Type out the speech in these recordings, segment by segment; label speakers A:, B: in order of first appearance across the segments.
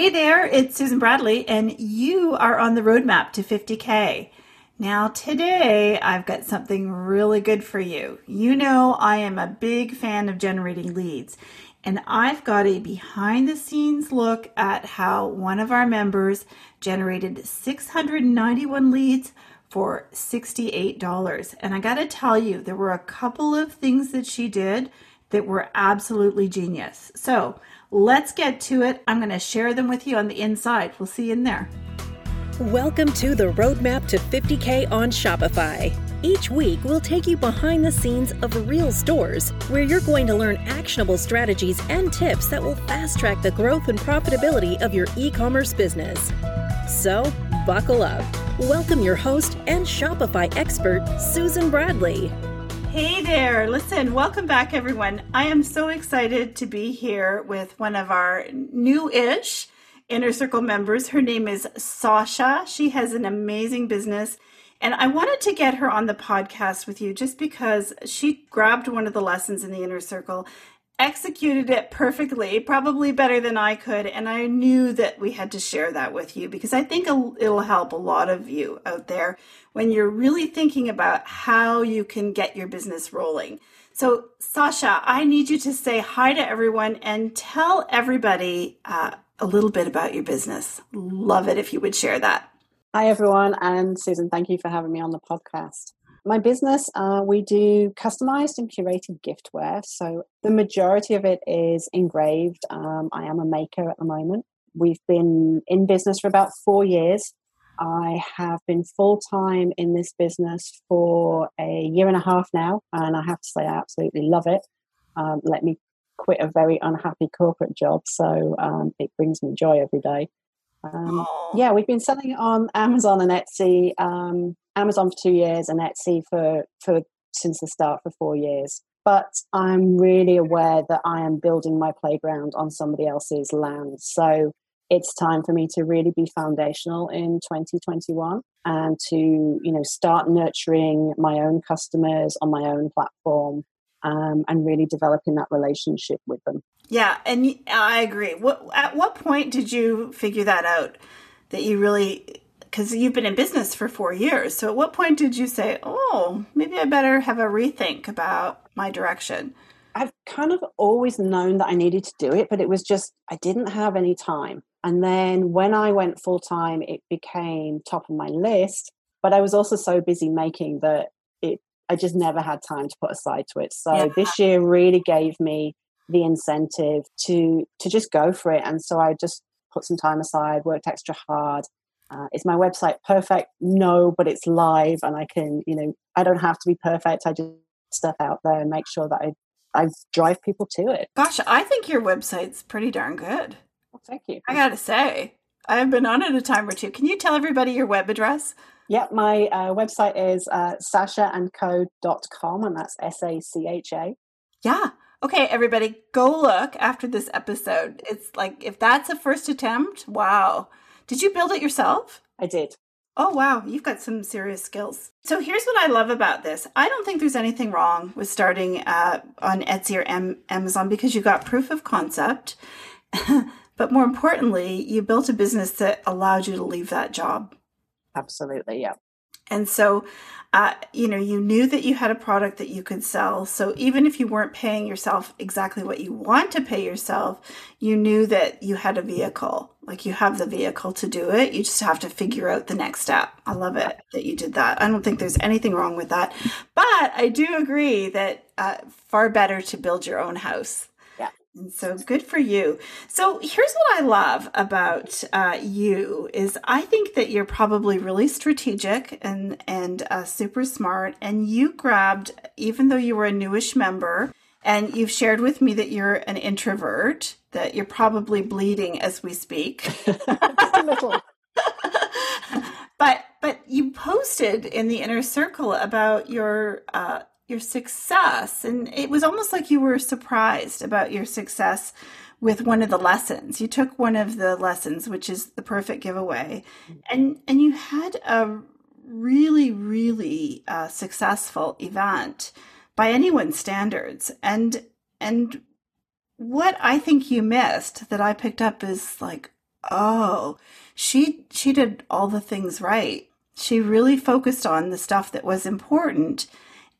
A: Hey there, it's Susan Bradley, and you are on the roadmap to 50K. Now, today I've got something really good for you. You know, I am a big fan of generating leads, and I've got a behind the scenes look at how one of our members generated 691 leads for $68. And I got to tell you, there were a couple of things that she did that were absolutely genius. So let's get to it. I'm going to share them with you on the inside. We'll see you in there.
B: Welcome to the Roadmap to 50K on Shopify. Each week, we'll take you behind the scenes of real stores where you're going to learn actionable strategies and tips that will fast track the growth and profitability of your e commerce business. So, buckle up. Welcome your host and Shopify expert, Susan Bradley.
A: Hey there. Listen, welcome back, everyone. I am so excited to be here with one of our new ish Inner Circle members. Her name is Sacha. She has an amazing business. And I wanted to get her on the podcast with you just because she grabbed one of the lessons in the Inner Circle executed it perfectly, probably better than I could. And I knew that we had to share that with you because I think it'll help a lot of you out there when you're really thinking about how you can get your business rolling. So, Sacha, I need you to say hi to everyone and tell everybody uh, a little bit about your business. Love it if you would share that.
C: Hi, everyone. And Susan, thank you for having me on the podcast. My business, uh, we do customized and curated giftware. So the majority of it is engraved. Um, I am a maker at the moment. We've been in business for about four years. I have been full time in this business for a year and a half now, and I have to say I absolutely love it. Um, let me quit a very unhappy corporate job, so um, it brings me joy every day. Um, yeah, we've been selling it on Amazon and Etsy. Amazon for two years and Etsy for for since the start for four years. But I'm really aware that I am building my playground on somebody else's land. So it's time for me to really be foundational in 2021 and to you know start nurturing my own customers on my own platform um, and really developing that relationship with them.
A: Yeah, and I agree. What at what point did you figure that out? That you really because you've been in business for four years. So at what point did you say, "Oh, maybe I better have a rethink about my direction"?
C: I've kind of always known that I needed to do it, but it was just I didn't have any time. And then when I went full time, it became top of my list. But I was also so busy making that it I just never had time to put aside to it. So yeah. this year really gave me the incentive to to just go for it. And so I just put some time aside, worked extra hard. Uh, is my website perfect? No, but it's live, and I can, you know, I don't have to be perfect. I just stuff out there and make sure that I I drive people to it.
A: Gosh, I think your website's pretty darn good.
C: Well, thank you.
A: I gotta say, I've been on it a time or two. Can you tell everybody your web address?
C: Yeah, my uh, website is uh, sachaandco.com, and that's S A C H A.
A: Yeah. Okay, everybody, go look after this episode. It's like, if that's a first attempt, wow. Did you build it yourself?
C: I did.
A: Oh, wow. You've got some serious skills. So here's what I love about this I don't think there's anything wrong with starting uh, on Etsy or M- Amazon because you got proof of concept. but more importantly, you built a business that allowed you to leave that job.
C: Absolutely, yeah.
A: And so, uh, you know, you knew that you had a product that you could sell. So even if you weren't paying yourself exactly what you want to pay yourself, you knew that you had a vehicle. Like you have the vehicle to do it. You just have to figure out the next step. I love it that you did that. I don't think there's anything wrong with that. But I do agree that uh, far better to build your own house Yeah. and so good for you. So here's what I love about uh, you is I think that you're probably really strategic and and uh, super smart. And you grabbed, even though you were a newish member, and you've shared with me that you're an introvert, that you're probably bleeding as we speak. Just a little. but but you posted in the inner circle about your uh, your success. And it was almost like you were surprised about your success with one of the lessons. You took one of the lessons, which is the perfect giveaway, and and you had a really really uh, successful event by anyone's standards. And and what I think you missed that I picked up is like Oh, she she did all the things right. She really focused on the stuff that was important,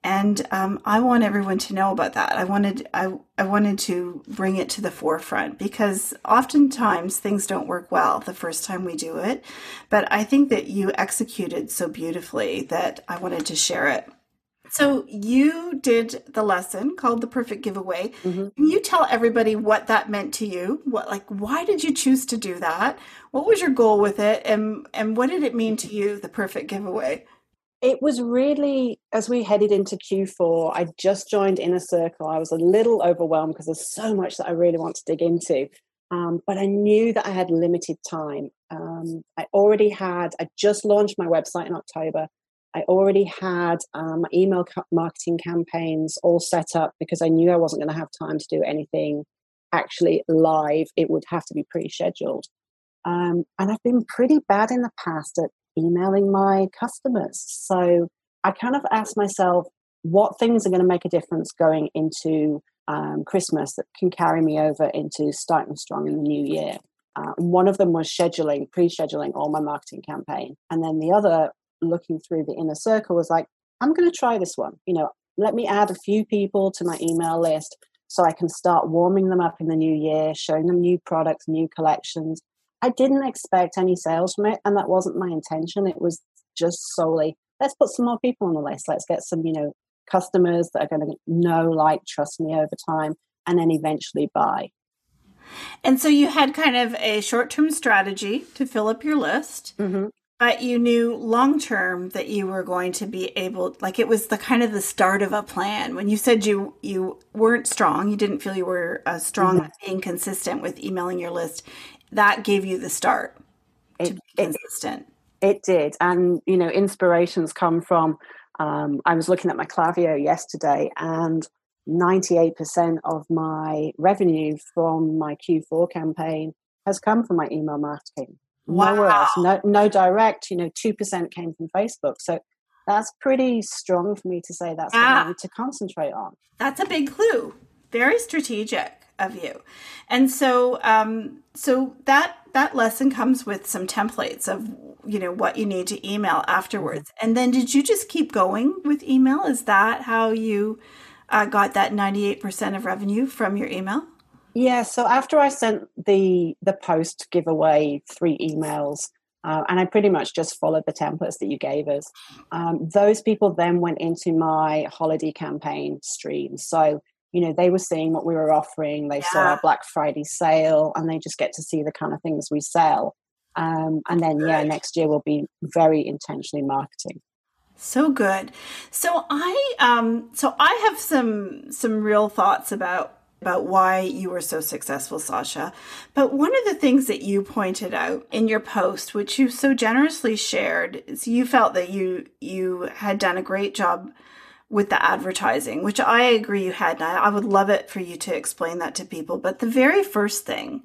A: and um, I want everyone to know about that. I wanted I I wanted to bring it to the forefront because oftentimes things don't work well the first time we do it, but I think that you executed so beautifully that I wanted to share it. So you did the lesson called the perfect giveaway. Mm-hmm. Can you tell everybody what that meant to you? What like why did you choose to do that? What was your goal with it and and what did it mean to you the perfect giveaway?
C: It was really as we headed into Q4, I just joined Inner Circle. I was a little overwhelmed because there's so much that I really want to dig into. Um, but I knew that I had limited time. Um, I already had, I just launched my website in October. I already had um, my email marketing campaigns all set up because I knew I wasn't going to have time to do anything actually live. It would have to be pre scheduled. Um, and I've been pretty bad in the past at emailing my customers. So I kind of asked myself, what things are going to make a difference going into um, Christmas that can carry me over into starting strong in the new year? Uh, one of them was scheduling, pre scheduling all my marketing campaign. And then the other looking through the inner circle was like, I'm going to try this one. You know, let me add a few people to my email list so I can start warming them up in the new year, showing them new products, new collections. I didn't expect any sales from it, and that wasn't my intention. It was just solely let's put some more people on the list. Let's get some, you know, customers that are going to know, like, trust me over time, and then eventually buy.
A: And so you had kind of a short term strategy to fill up your list. Mm-hmm. But you knew long term that you were going to be able like it was the kind of the start of a plan. When you said you you weren't strong, you didn't feel you were uh, strong mm-hmm. being consistent with emailing your list. That gave you the start it, to be consistent.
C: It, it, did, and you know, inspirations come from. Um, I was looking at my Klaviyo yesterday, and 98% of my revenue from my Q4 campaign has come from my email marketing. Wow. Nowhere else. No, no direct. You know, two percent came from Facebook. So that's pretty strong for me to say that's what I need to concentrate on.
A: That's a big clue. Very strategic of you. And so, um, so that that lesson comes with some templates of you know what you need to email afterwards. And then, did you just keep going with email? Is that how you uh, got that ninety eight percent of revenue from your email?
C: Yeah, so after I sent the the post giveaway three emails, uh, and I pretty much just followed the templates that you gave us. Um, those people then went into my holiday campaign stream. So you know they were seeing what we were offering. They yeah. saw our Black Friday sale, and they just get to see the kind of things we sell. Um, and then yeah, next year we'll be very intentionally marketing.
A: So good. So I um so I have some some real thoughts about about why you were so successful, Sacha. But one of the things that you pointed out in your post, which you so generously shared, is you felt that you you had done a great job with the advertising, which I agree you had. And I would love it for you to explain that to people. But the very first thing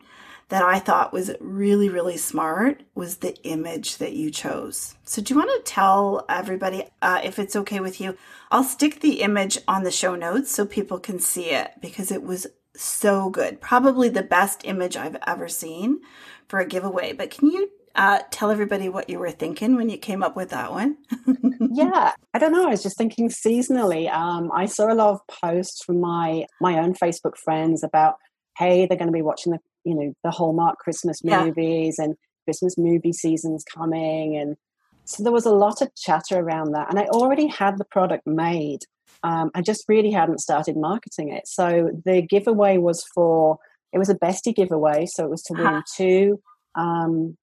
A: that I thought was really, really smart was the image that you chose. So, do you want to tell everybody, uh, if it's okay with you? I'll stick the image on the show notes so people can see it because it was so good. Probably the best image I've ever seen for a giveaway. But can you uh, tell everybody what you were thinking when you came up with that one?
C: yeah, I don't know. I was just thinking seasonally. Um, I saw a lot of posts from my my own Facebook friends about, hey, they're going to be watching the you know the Hallmark Christmas movies yeah. and Christmas movie seasons coming, and so there was a lot of chatter around that. And I already had the product made. Um, I just really hadn't started marketing it. So the giveaway was for it was a bestie giveaway, so it was to win uh-huh. two um,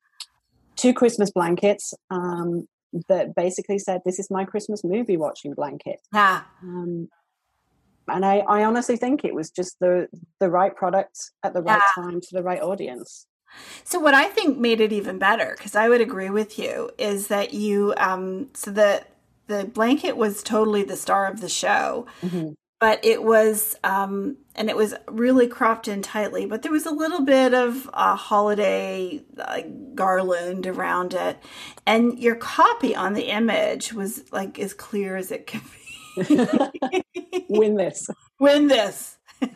C: two Christmas blankets um, that basically said, "This is my Christmas movie watching blanket."
A: Ah. Um,
C: and I, I honestly think it was just the the right product at the right yeah. time to the right audience.
A: So what I think made it even better, because I would agree with you, is that you um so the the blanket was totally the star of the show. Mm-hmm. But it was, um, and it was really cropped in tightly. But there was a little bit of a holiday uh, garland around it, and your copy on the image was like as clear as it could be.
C: Win this.
A: Win this.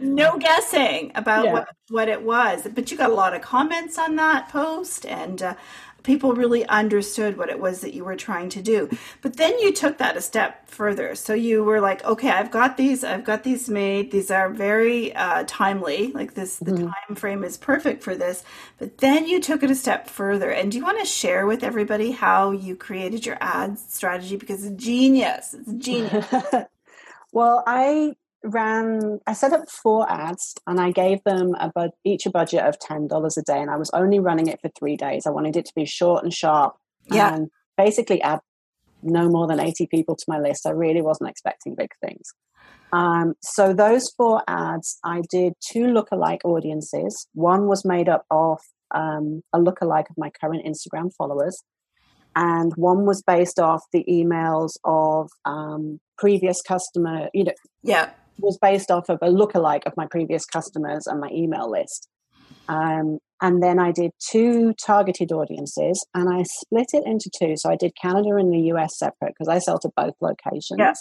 A: no guessing about
C: Yeah.
A: what, what it was. But you got a lot of comments on that post, and uh, people really understood what it was that you were trying to do. But then you took that a step further. So you were like, okay, I've got these, I've got these made. These are very uh, timely. Like this, the time frame is perfect for this. But then you took it a step further. And do you want to share with everybody how you created your ads strategy? Because it's genius. It's genius.
C: well, I ran, I set up four ads and I gave them a bud, each a budget of $10 a day. And I was only running it for three days. I wanted it to be short and sharp
A: Yeah.
C: and basically add no more than 80 people to my list. I really wasn't expecting big things. Um, so those four ads, I did two lookalike audiences. One was made up of um, a lookalike of my current Instagram followers, and one was based off the emails of um, previous customer. You know,
A: yeah.
C: Was based off of a lookalike of my previous customers and my email list. Um, and then I did two targeted audiences and I split it into two. So I did Canada and the US separate because I sell to both locations.
A: Yeah.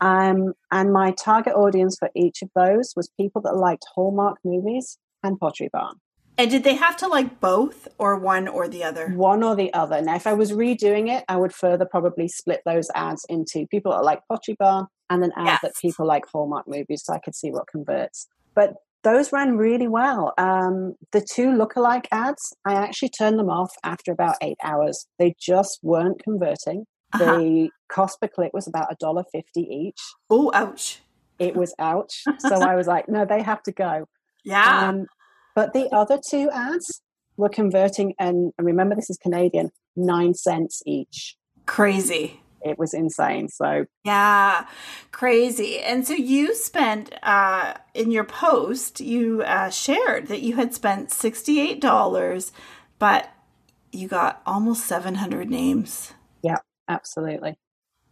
C: Um, and my target audience for each of those was people that liked Hallmark movies and Pottery Barn.
A: And did they have to like both or one or the other?
C: One or the other. Now, if I was redoing it, I would further probably split those ads into people that like Pottery Barn and then ads that people like Hallmark movies so I could see what converts. But those ran really well. Um, the two lookalike ads, I actually turned them off after about eight hours. They just weren't converting.
A: Uh-huh.
C: The cost per click was about a dollar fifty each.
A: Oh, ouch.
C: It was ouch. so I was like, no, they have to go.
A: Yeah.
C: Um, but the other two ads were converting, and and remember, this is Canadian, nine cents each.
A: Crazy.
C: It was insane. So
A: Yeah, crazy. And so you spent uh, in your post, you uh, shared that you had spent $68, but you got almost 700 names.
C: yeah, absolutely,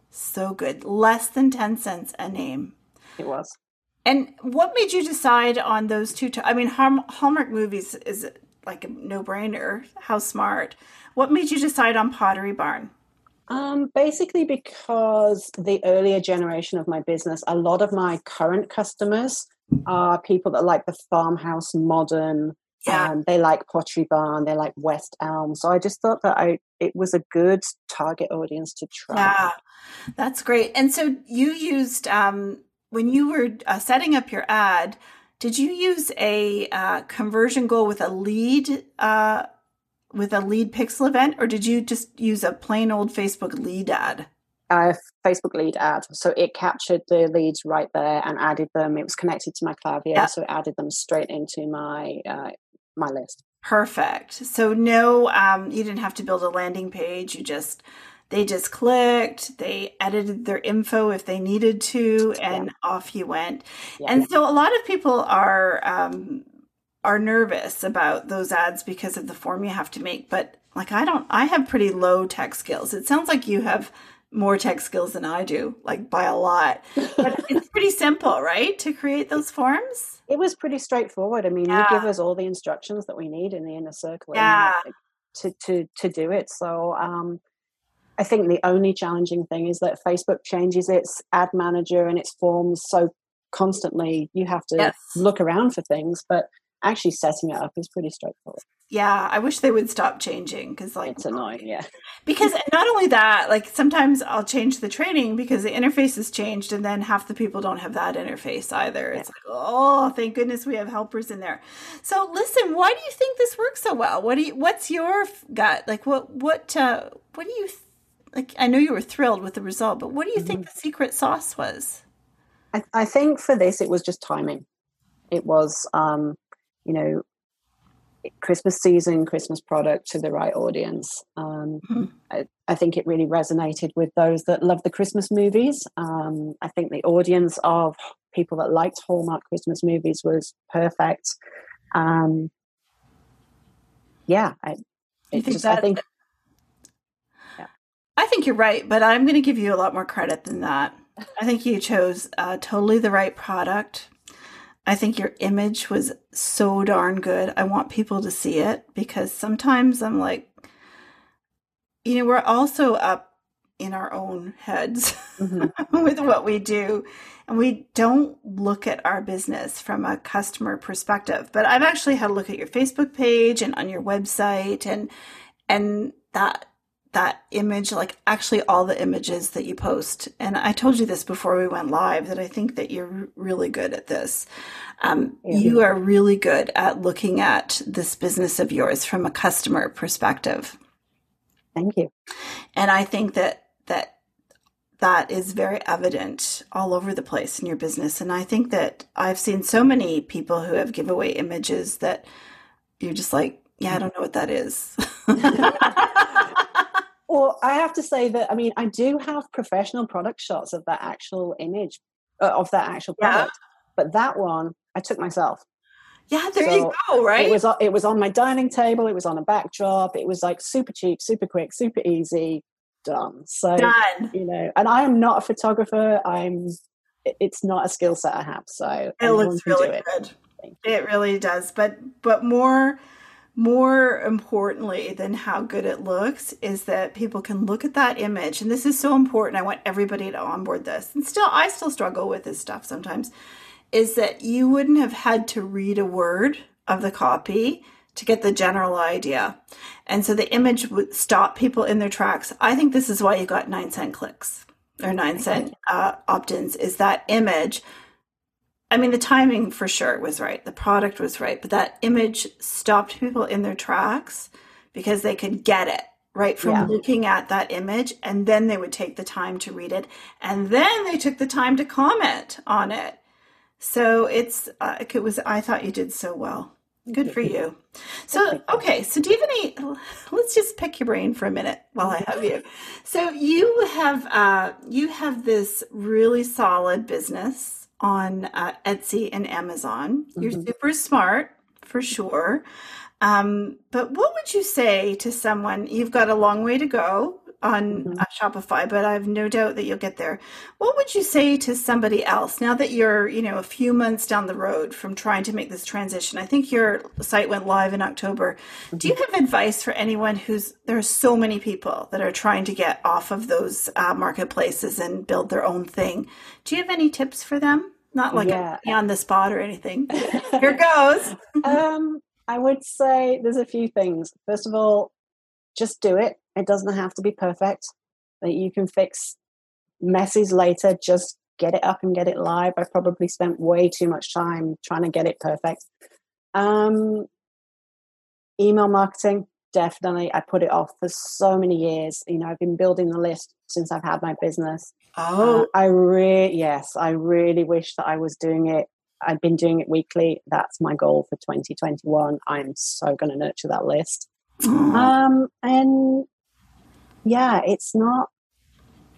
A: So good. Less than 10 cents a name.
C: it was.
A: And what made you decide on those two? T- I mean, Hallmark, Hallmark movies is like a no brainer. How smart. What made you decide on Pottery Barn?
C: Um, basically, because the earlier generation of my business, a lot of my current customers are people that like the farmhouse modern.
A: Yeah.
C: Um, they like Pottery Barn. They like West Elm. So I just thought that I it was a good target audience to try.
A: Yeah, that's great. And so you used um, when you were uh, setting up your ad. Did you use a uh, conversion goal with a lead uh, with a lead pixel event, or did you just use a plain old Facebook lead ad?
C: a Facebook lead ad. So it captured the leads right there and added them. It was connected to my Klaviyo,
A: Yeah.
C: so it added them straight into my uh, my list.
A: Perfect. So no, um, you didn't have to build a landing page. You just they just clicked. They edited their info if they needed to, and off you went.
C: Yeah.
A: And so a lot of people are um, are nervous about those ads because of the form you have to make. But like I don't, I have pretty low tech skills. It sounds like you have more tech skills than I do, like by a lot. But it's pretty simple, right, to create those forms.
C: it was pretty straightforward. I mean,
A: Yeah.
C: you give us all the instructions that we need in the inner circle
A: Yeah.
C: to, to to do it. So um, I think the only challenging thing is that Facebook changes its ad manager and its forms so constantly. You have to
A: Yes.
C: look around for things, but actually setting it up is pretty straightforward.
A: Yeah, I wish they would stop changing because, like,
C: It's annoying, yeah.
A: because not only that, like sometimes I'll change the training because the interface has changed, and then half the people don't have that interface either. It's like, oh, thank goodness we have helpers in there. So, listen, why do you think this works so well? What do you? What's your gut? Like, what? What? Uh, what do you? Th- like, I know you were thrilled with the result, but what do you think the secret sauce was?
C: I, I think for this, it was just timing. It was, um, you know, Christmas season, Christmas product to the right audience. Um,
A: Mhm.
C: I, I think it really resonated with those that love the Christmas movies. Um, I think the audience of people that liked Hallmark Christmas movies was perfect. Um, yeah, I,
A: think
C: just, I
A: that-
C: think
A: I think you're right, but I'm going to give you a lot more credit than that. I think you chose uh, totally the right product. I think your image was so darn good. I want people to see it because sometimes I'm like, you know, we're also up in our own heads. mm-hmm. with what we do. And we don't look at our business from a customer perspective. But I've actually had a look at your Facebook page and on your website and and that that image, like actually all the images that you post. And I told you this before we went live that I think that you're really good at this. Um, yeah. You are really good at looking at this business of yours from a customer perspective.
C: Thank you.
A: And I think that that that is very evident all over the place in your business. And I think that I've seen so many people who have giveaway images that you're just like, yeah, I don't know what that is.
C: well, I have to say that, I mean, I do have professional product shots of that actual image, uh, of that actual product. Yeah. But that one, I took myself.
A: Yeah, there so you go. Right.
C: It was it was on my dining table. It was on a backdrop. It was like super cheap, super quick, super easy done. So done. you know, and I am not a photographer. I'm. It's not a skill set I have. So
A: it looks really it. good. It really does. But but more more importantly than how good it looks is that people can look at that image and this is so important i want everybody to onboard this and still i still struggle with this stuff sometimes is that you wouldn't have had to read a word of the copy to get the general idea. And so the image would stop people in their tracks. I think this is why you got nine cent clicks or nine cent uh, opt ins, is that image. I mean, the timing for sure was right, the product was right, but that image stopped people in their tracks because they could get it right from yeah. looking at that image and then they would take the time to read it and then they took the time to comment on it so it's uh, it was i thought you did so well Good for you. So, okay, so do you have any? Let's just pick your brain for a minute while I have you. So, you have uh, you have this really solid business on uh, Etsy and Amazon. You're mm-hmm. super smart for sure. Um, but what would you say to someone? You've got a long way to go on mm-hmm. uh, Shopify, but I have no doubt that you'll get there. What would you say to somebody else now that you're, you know, a few months down the road from trying to make this transition? I think your site went live in October. Mm-hmm. Do you mm-hmm. have advice for anyone who's there are so many people that are trying to get off of those uh, marketplaces and build their own thing? Do you have any tips for them? Not like yeah. on the spot or anything. Here goes.
C: um, I would say there's a few things. First of all, just do it. It doesn't have to be perfect. That you can fix messes later. Just get it up and get it live. I probably spent way too much time trying to get it perfect. Um, email marketing, definitely. I put it off for so many years. You know, I've been building the list since I've had my business.
A: Oh, uh,
C: I really, yes, I really wish that I was doing it. I've been doing it weekly. That's my goal for 2021. I'm so going to nurture that list. Um, and yeah, it's not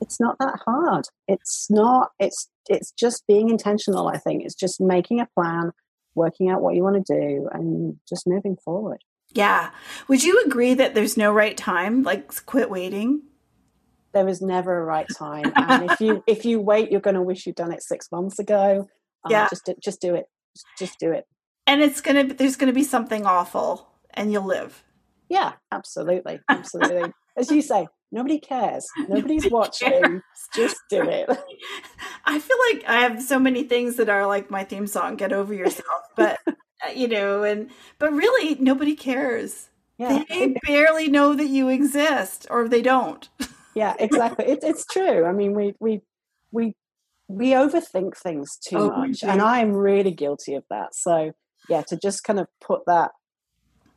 C: it's not that hard. It's not it's it's just being intentional, I think. It's just making a plan, working out what you want to do and just moving forward.
A: Yeah. Would you agree that there's no right time? Like quit waiting?
C: There is never a right time. and if you if you wait, you're gonna wish you'd done it six months ago. Um, yeah. just just do it. Just do it.
A: And it's gonna there's gonna be something awful and you'll live.
C: Yeah, absolutely. Absolutely. As you say, nobody cares. Nobody's nobody watching. Cares. Just do it.
A: I feel like I have so many things that are like my theme song, Get Over Yourself. But, uh, you know, and, but really, nobody cares. Yeah. They barely know that you exist or they don't.
C: yeah, exactly. It, it's true. I mean, we, we, we, we overthink things too oh, much. And I'm really guilty of that. So, yeah, to just kind of put that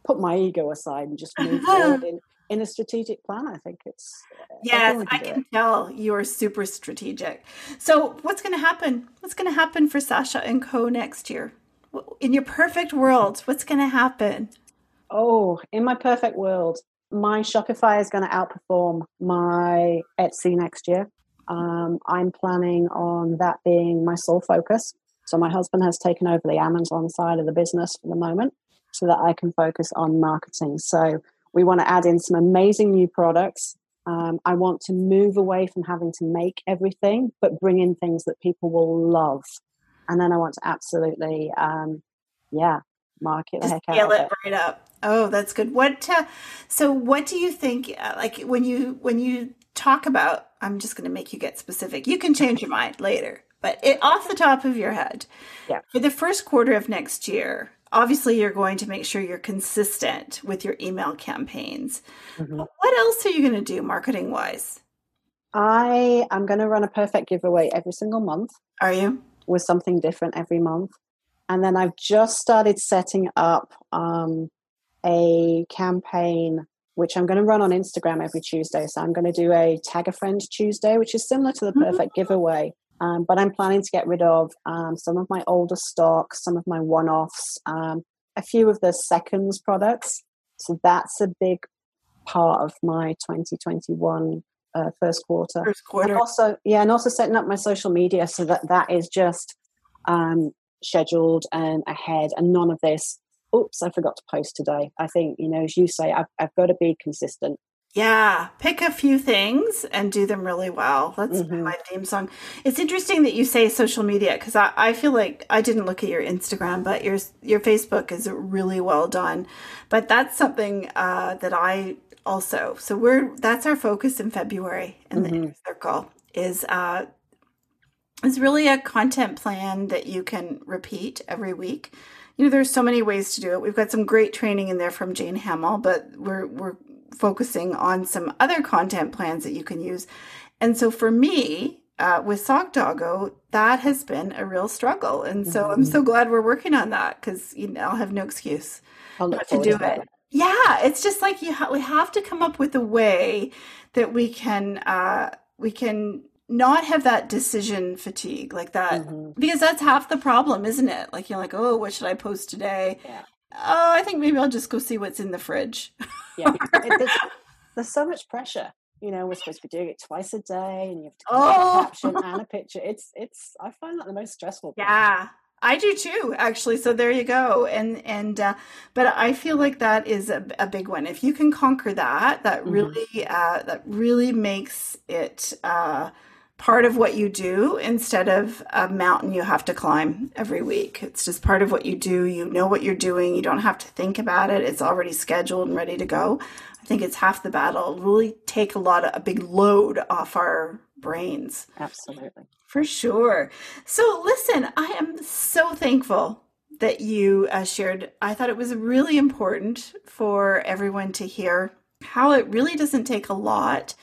C: put my ego aside and just move forward in, in a strategic plan. I think it's
A: yes, I, can tell you're super strategic. So what's going to happen? What's going to happen for Sacha and Co next year? In your perfect world, what's going to happen?
C: Oh, in my perfect world, my Shopify is going to outperform my Etsy next year. Um, I'm planning on that being my sole focus. So my husband has taken over the Amazon side of the business for the moment so that I can focus on marketing. So we want to add in some amazing new products. Um, I want to move away from having to make everything, but bring in things that people will love. And then I want to absolutely, um, yeah, market the heck out of it.
A: right up. Oh, that's good. What? Uh, so, what do you think? Uh, like when you when you talk about, I'm just going to make you get specific. You can change your mind later, but it, off the top of your head,
C: yeah.
A: for the first quarter of next year, obviously you're going to make sure you're consistent with your email campaigns. Mm-hmm. What else are you going to do marketing wise?
C: I am going to run a perfect giveaway every single month.
A: Are you?
C: With something different every month. And then I've just started setting up um, a campaign which I'm going to run on Instagram every Tuesday. So I'm going to do a tag a friend Tuesday, which is similar to the mm-hmm. perfect giveaway. Um, but I'm planning to get rid of um, some of my older stock, some of my one offs, um, a few of the seconds products. So that's a big part of my 2021 uh, first quarter.
A: First quarter.
C: And also, yeah, and also setting up my social media so that that is just um, scheduled and ahead, and none of this. Oops, I forgot to post today. I think you know, as you say, I've, I've got to be consistent.
A: Yeah, pick a few things and do them really well. That's mm-hmm. my theme song. It's interesting that you say social media because I, I feel like I didn't look at your Instagram, but your your Facebook is really well done. But that's something uh, that I also so we're that's our focus in February in mm-hmm. the circle is uh, is really a content plan that you can repeat every week. You know, there's so many ways to do it. We've got some great training in there from Jane Hamill, but we're we're focusing on some other content plans that you can use. And so for me, uh, with Sock Doggo, that has been a real struggle. And so mm-hmm. I'm so glad we're working on that because you know I'll have no excuse not to do it. Yeah, it's just like you ha- we have to come up with a way that we can uh, we can not have that decision fatigue like that mm-hmm. because that's half the problem, isn't it? Like you're like, oh, what should I post today?
C: Yeah.
A: Oh, I think maybe I'll just go see what's in the fridge.
C: yeah, it, there's, there's, so much pressure. You know, we're supposed to be doing it twice a day, and you have to oh. a caption and a picture. It's it's. I find that the most stressful.
A: Part. Yeah, I do too, actually. So there you go. And and uh, but I feel like that is a, a big one. If you can conquer that, that mm-hmm. really uh, that really makes it uh, part of what you do instead of a mountain you have to climb every week. It's just part of what you do. You know what you're doing. You don't have to think about it. It's already scheduled and ready to go. I think it's half the battle. really take a lot of a big load off our brains.
C: Absolutely.
A: For sure. So, listen, I am so thankful that you uh, shared. I thought it was really important for everyone to hear how it really doesn't take a lot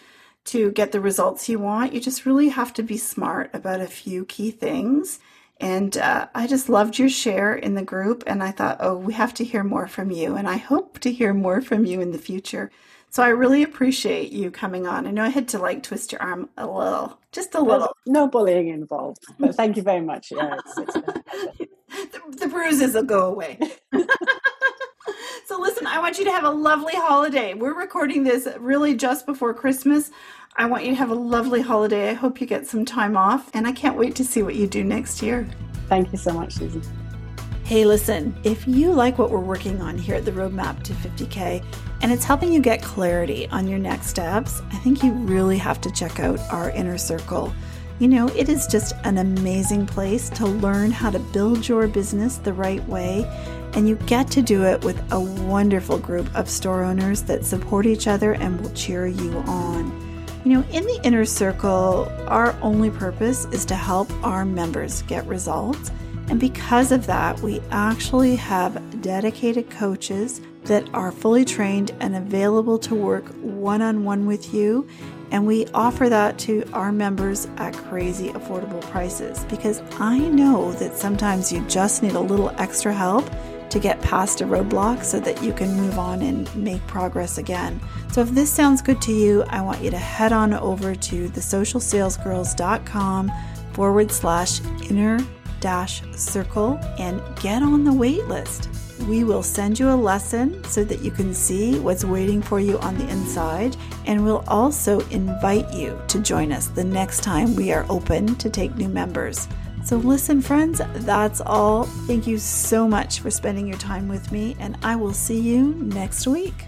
A: to get the results you want. You just really have to be smart about a few key things. And uh, I just loved your share in the group. And I thought, oh, we have to hear more from you. And I hope to hear more from you in the future. So I really appreciate you coming on. I know I had to like twist your arm a little, just a little.
C: No, bullying involved, but thank you very much. Yeah, it's, it's
A: the, the bruises will go away. so listen, I want you to have a lovely holiday. We're recording this really just before Christmas. I want you to have a lovely holiday. I hope you get some time off, and I can't wait to see what you do next year.
C: Thank you so much, Susie.
A: Hey, listen, if you like what we're working on here at the Roadmap to 50K and it's helping you get clarity on your next steps, I think you really have to check out our inner circle. You know, it is just an amazing place to learn how to build your business the right way, and you get to do it with a wonderful group of store owners that support each other and will cheer you on. You know, in the inner circle, our only purpose is to help our members get results and because of that, we actually have dedicated coaches that are fully trained and available to work one on one with you. And we offer that to our members at crazy affordable prices because I know that sometimes you just need a little extra help to get past a roadblock so that you can move on and make progress again. So if this sounds good to you, I want you to head on over to thesocialsalesgirls.com forward slash inner dash circle and get on the wait list. We will send you a lesson so that you can see what's waiting for you on the inside, and we'll also invite you to join us the next time we are open to take new members. So, listen, friends, that's all. Thank you so much for spending your time with me, and I will see you next week.